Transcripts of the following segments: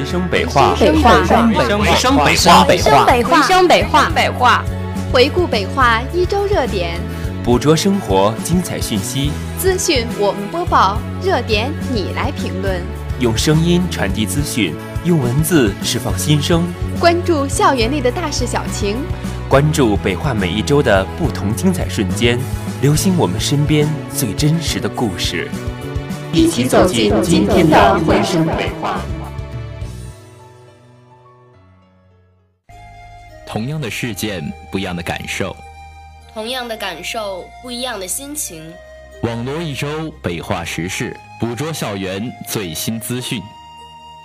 回声北话，北话，回声回声北话，北话，回声北话，北话，回顾北话一周热点，捕捉生活精彩讯息，资讯我们播报，热点你来评论，用声音传递资讯，用文字释放心声，关注校园内的大事小情，关注北话每一周的不同精彩瞬间，留心我们身边最真实的故事。一起走进今天的回声北话。同样的事件，不一样的感受；同样的感受，不一样的心情。网罗一周北化时事，捕捉校园最新资讯。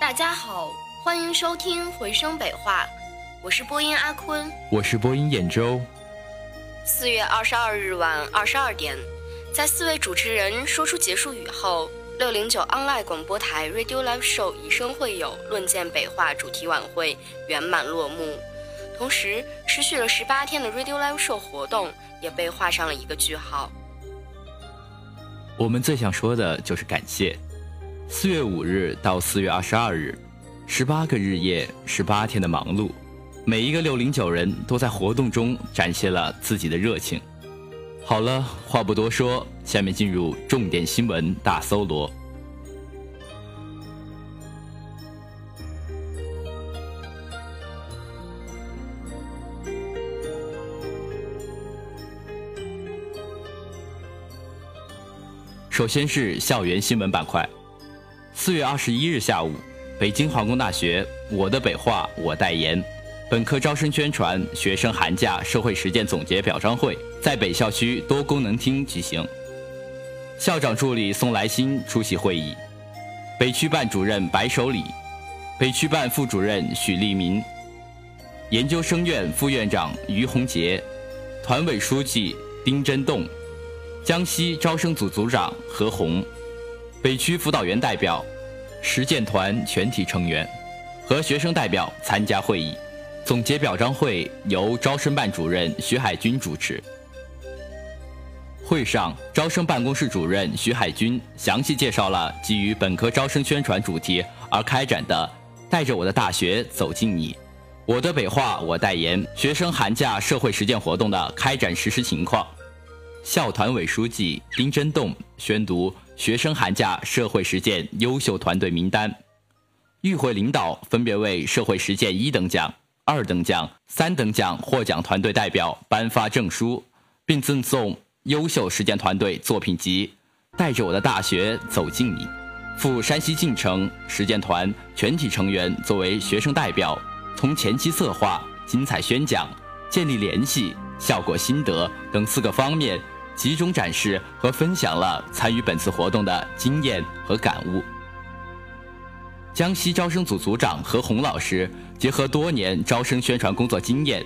大家好，欢迎收听《回声北化》，我是播音阿坤，我是播音兖州。四月二十二日晚二十二点。在四位主持人说出结束语后，六零九 online 广播台 Radio Live Show 以声会友，论剑北化主题晚会圆满落幕。同时，持续了十八天的 Radio Live Show 活动也被画上了一个句号。我们最想说的就是感谢。四月五日到四月二十二日，十八个日夜，十八天的忙碌，每一个六零九人都在活动中展现了自己的热情。好了，话不多说，下面进入重点新闻大搜罗。首先是校园新闻板块。四月二十一日下午，北京航空大学“我的北化我代言”本科招生宣传学生寒假社会实践总结表彰会。在北校区多功能厅举行，校长助理宋来新出席会议，北区办主任白守礼，北区办副主任许立民，研究生院副院长于洪杰，团委书记丁真栋，江西招生组组长何红，北区辅导员代表、实践团全体成员和学生代表参加会议。总结表彰会由招生办主任徐海军主持。会上，招生办公室主任徐海军详细介绍了基于本科招生宣传主题而开展的“带着我的大学走进你，我的北化我代言”学生寒假社会实践活动的开展实施情况。校团委书记丁真栋宣读学生寒假社会实践优秀团队名单，与会领导分别为社会实践一等奖、二等奖、三等奖获奖团队代表颁发证书，并赠送。优秀实践团队作品集，带着我的大学走进你。赴山西晋城实践团全体成员作为学生代表，从前期策划、精彩宣讲、建立联系、效果心得等四个方面，集中展示和分享了参与本次活动的经验和感悟。江西招生组组长何红老师结合多年招生宣传工作经验，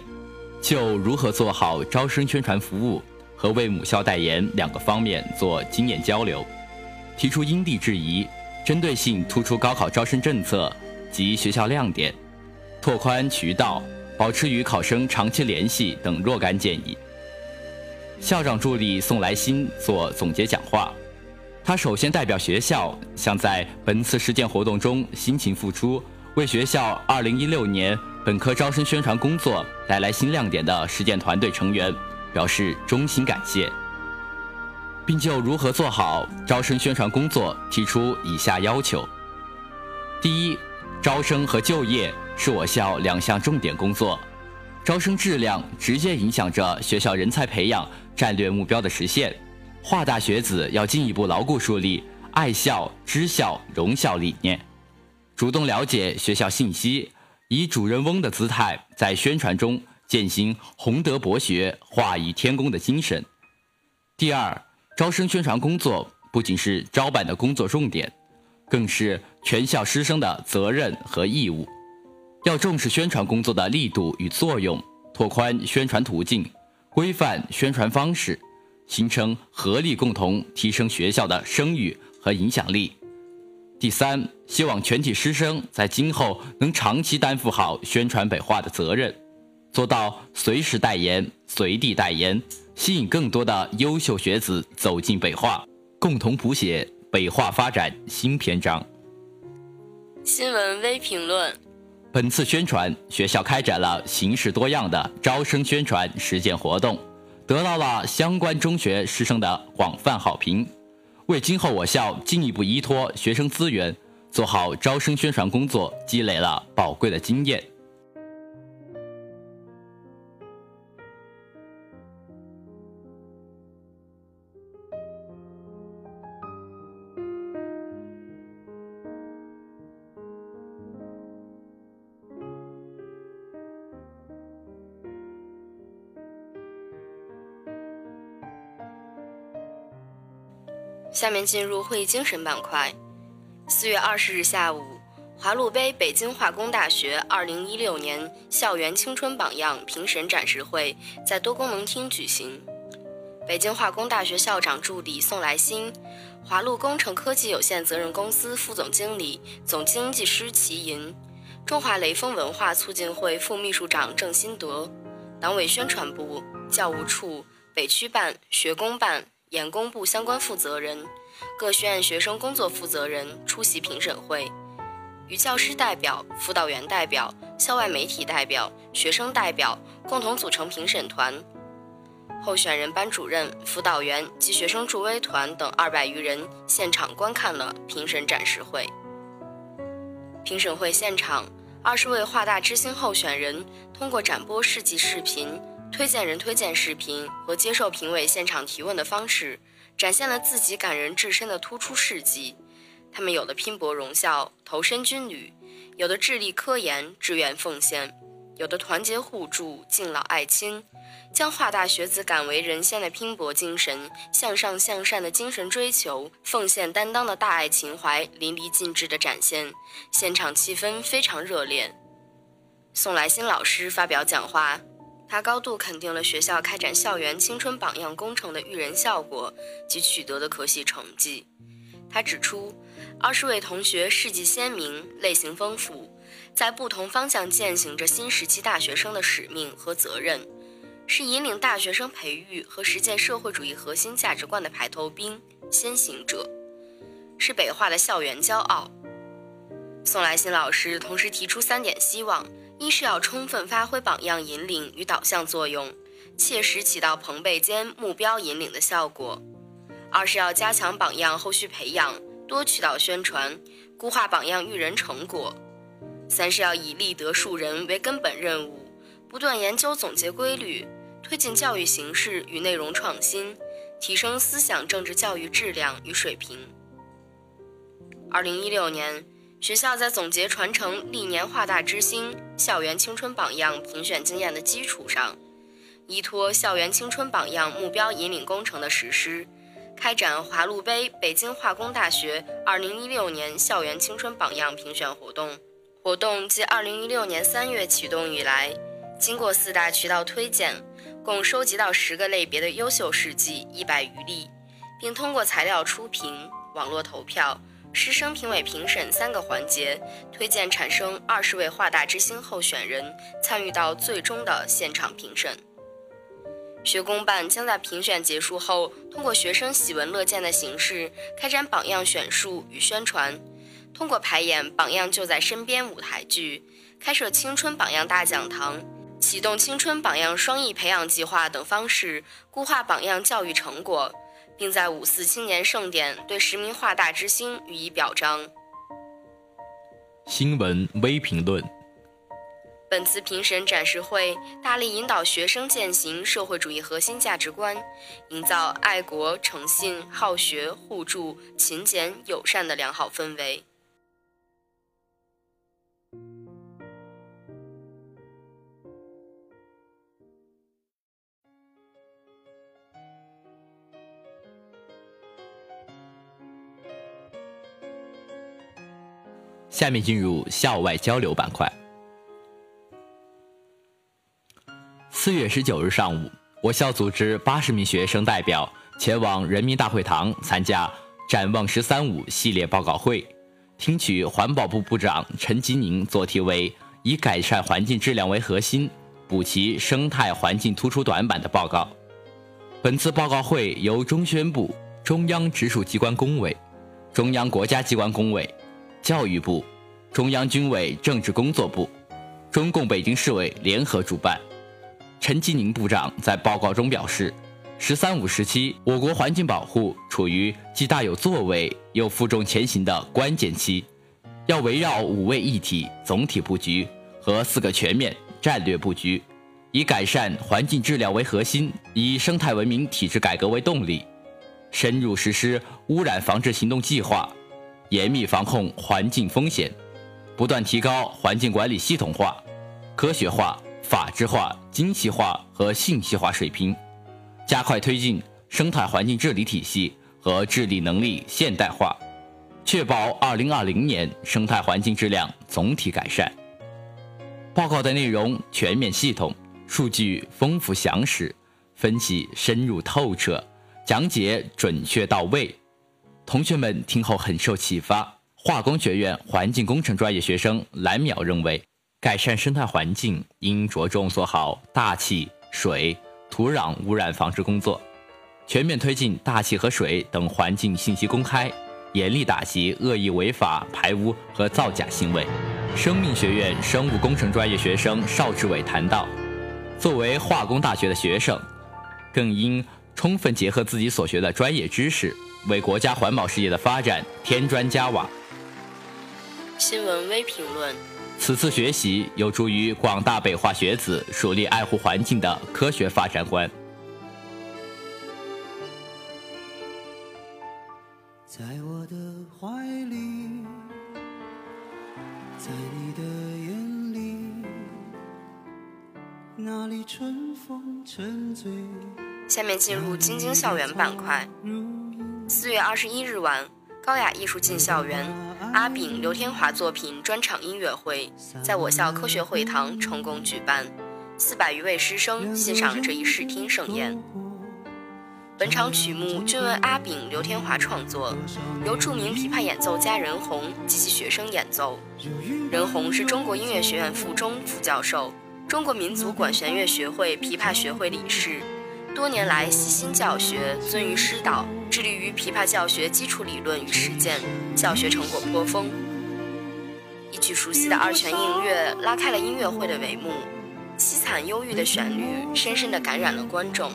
就如何做好招生宣传服务。和为母校代言两个方面做经验交流，提出因地制宜、针对性突出高考招生政策及学校亮点，拓宽渠道，保持与考生长期联系等若干建议。校长助理宋来新做总结讲话，他首先代表学校向在本次实践活动中辛勤付出、为学校2016年本科招生宣传工作带来新亮点的实践团队成员。表示衷心感谢，并就如何做好招生宣传工作提出以下要求：第一，招生和就业是我校两项重点工作，招生质量直接影响着学校人才培养战略目标的实现。华大学子要进一步牢固树立爱校、知校、荣校理念，主动了解学校信息，以主人翁的姿态在宣传中。践行弘德博学、化以天工的精神。第二，招生宣传工作不仅是招办的工作重点，更是全校师生的责任和义务。要重视宣传工作的力度与作用，拓宽宣传途径，规范宣传方式，形成合力共同提升学校的声誉和影响力。第三，希望全体师生在今后能长期担负好宣传北化的责任。做到随时代言、随地代言，吸引更多的优秀学子走进北化，共同谱写北化发展新篇章。新闻微评论：本次宣传，学校开展了形式多样的招生宣传实践活动，得到了相关中学师生的广泛好评，为今后我校进一步依托学生资源，做好招生宣传工作积累了宝贵的经验。下面进入会议精神板块。四月二十日下午，华路杯北京化工大学二零一六年校园青春榜样评审展示会在多功能厅举行。北京化工大学校长助理宋来新、华路工程科技有限责任公司副总经理、总经济师齐银、中华雷锋文化促进会副秘书长郑新德、党委宣传部、教务处、北区办、学工办。研工部相关负责人、各学院学生工作负责人出席评审会，与教师代表、辅导员代表、校外媒体代表、学生代表共同组成评审团，候选人班主任、辅导员及学生助威团等二百余人现场观看了评审展示会。评审会现场，二十位华大之星候选人通过展播事迹视频。推荐人推荐视频和接受评委现场提问的方式，展现了自己感人至深的突出事迹。他们有的拼搏荣校，投身军旅；有的致力科研，志愿奉献；有的团结互助，敬老爱亲，将华大学子敢为人先的拼搏精神、向上向善的精神追求、奉献担当的大爱情怀淋漓尽致地展现。现场气氛非常热烈。宋来新老师发表讲话。他高度肯定了学校开展校园青春榜样工程的育人效果及取得的可喜成绩。他指出，二十位同学事迹鲜明、类型丰富，在不同方向践行着新时期大学生的使命和责任，是引领大学生培育和实践社会主义核心价值观的排头兵、先行者，是北化的校园骄傲。宋来新老师同时提出三点希望。一是要充分发挥榜样引领与导向作用，切实起到朋辈间目标引领的效果；二是要加强榜样后续培养，多渠道宣传，固化榜样育人成果；三是要以立德树人为根本任务，不断研究总结规律，推进教育形式与内容创新，提升思想政治教育质量与水平。二零一六年。学校在总结传承历年华大之星校园青春榜样评选经验的基础上，依托校园青春榜样目标引领工程的实施，开展华路杯北京化工大学2016年校园青春榜样评选活动。活动自2016年3月启动以来，经过四大渠道推荐，共收集到十个类别的优秀事迹一百余例，并通过材料初评、网络投票。师生评委评审三个环节，推荐产生二十位华大之星候选人参与到最终的现场评审。学工办将在评选结束后，通过学生喜闻乐见的形式开展榜样选述与宣传，通过排演《榜样就在身边》舞台剧，开设青春榜样大讲堂，启动青春榜样双翼培养计划等方式，固化榜样教育成果。并在五四青年盛典对十名华大之星予以表彰。新闻微评论：本次评审展示会大力引导学生践行社会主义核心价值观，营造爱国、诚信、好学、互助、勤俭、友善的良好氛围。下面进入校外交流板块。四月十九日上午，我校组织八十名学生代表前往人民大会堂参加“展望十三五”系列报告会，听取环保部部长陈吉宁做题为“以改善环境质量为核心，补齐生态环境突出短板”的报告。本次报告会由中宣部、中央直属机关工委、中央国家机关工委。教育部、中央军委政治工作部、中共北京市委联合主办。陈吉宁部长在报告中表示，“十三五”时期，我国环境保护处于既大有作为又负重前行的关键期，要围绕五位一体总体布局和四个全面战略布局，以改善环境质量为核心，以生态文明体制改革为动力，深入实施污染防治行动计划，严密防控环境风险。不断提高环境管理系统化、科学化、法治化、精细化和信息化水平，加快推进生态环境治理体系和治理能力现代化，确保2020年生态环境质量总体改善。报告的内容全面系统，数据丰富详实，分析深入透彻，讲解准确到位，同学们听后很受启发。化工学院环境工程专业学生蓝淼认为，改善生态环境应着重做好大气、水、土壤污染防治工作，全面推进大气和水等环境信息公开，严厉打击恶意违法排污和造假行为。生命学院生物工程专业学生邵志伟谈到，作为化工大学的学生，更应充分结合自己所学的专业知识，为国家环保事业的发展添砖加瓦。新闻微评论：此次学习有助于广大北化学子树立爱护环境的科学发展观。在我的怀里，在你的眼里，那里春风沉醉。下面进入京津校园板块。四月二十一日晚，高雅艺术进校园。阿炳、刘天华作品专场音乐会在我校科学会堂成功举办，四百余位师生欣赏这一视听盛宴。本场曲目均为阿炳、刘天华创作，由著名琵琶演奏家任红及其学生演奏。任红是中国音乐学院附中副教授，中国民族管弦乐学会琵琶学会理事。多年来悉心教学，遵于师导，致力于琵琶教学基础理论与实践，教学成果颇丰。一曲熟悉的二泉映月拉开了音乐会的帷幕，凄惨忧郁的旋律深深地感染了观众。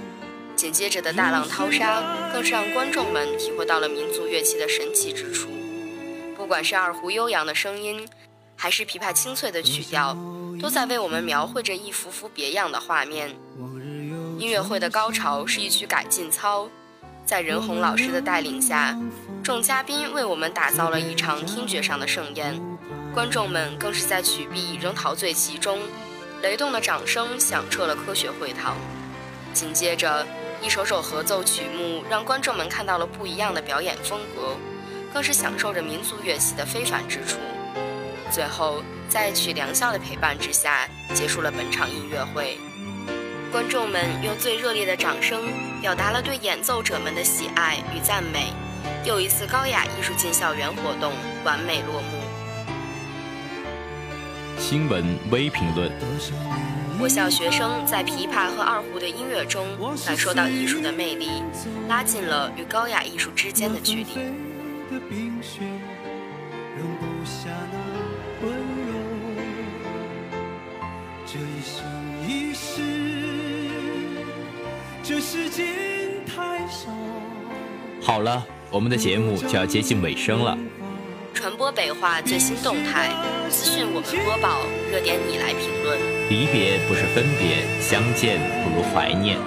紧接着的大浪淘沙，更是让观众们体会到了民族乐器的神奇之处。不管是二胡悠扬的声音，还是琵琶清脆的曲调，都在为我们描绘着一幅幅别样的画面。音乐会的高潮是一曲改进操，在任红老师的带领下，众嘉宾为我们打造了一场听觉上的盛宴，观众们更是在曲壁仍陶醉其中，雷动的掌声响彻了科学会堂。紧接着，一首首合奏曲目让观众们看到了不一样的表演风格，更是享受着民族乐器的非凡之处。最后，在曲良校的陪伴之下，结束了本场音乐会。观众们用最热烈的掌声表达了对演奏者们的喜爱与赞美，又一次高雅艺术进校园活动完美落幕。新闻微评论：我校学生在琵琶和二胡的音乐中感受到艺术的魅力，拉近了与高雅艺术之间的距离。好了，我们的节目就要接近尾声了。传播北化最新动态，资讯我们播报，热点你来评论。离别不是分别，相见不如怀念。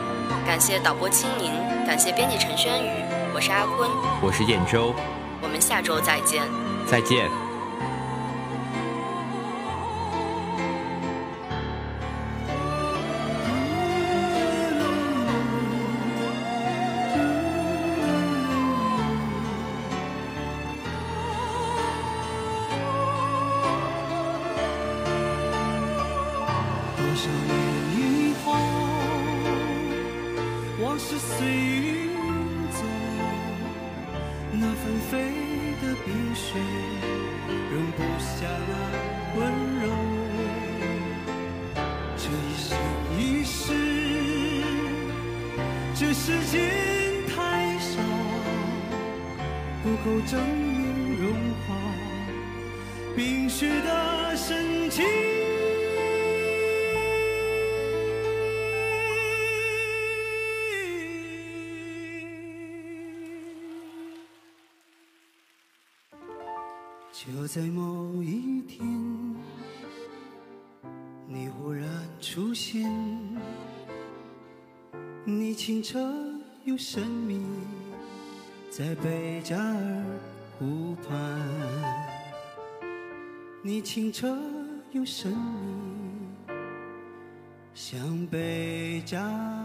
感谢导播青宁，感谢编辑陈轩宇，我是阿坤，我是燕州，我们下周再见。再见。时间太少，不够证明融化冰雪。的深情。就在某一天，你忽然出现，你清澈又神秘，在贝加尔湖畔。你清澈又神秘，像贝加尔。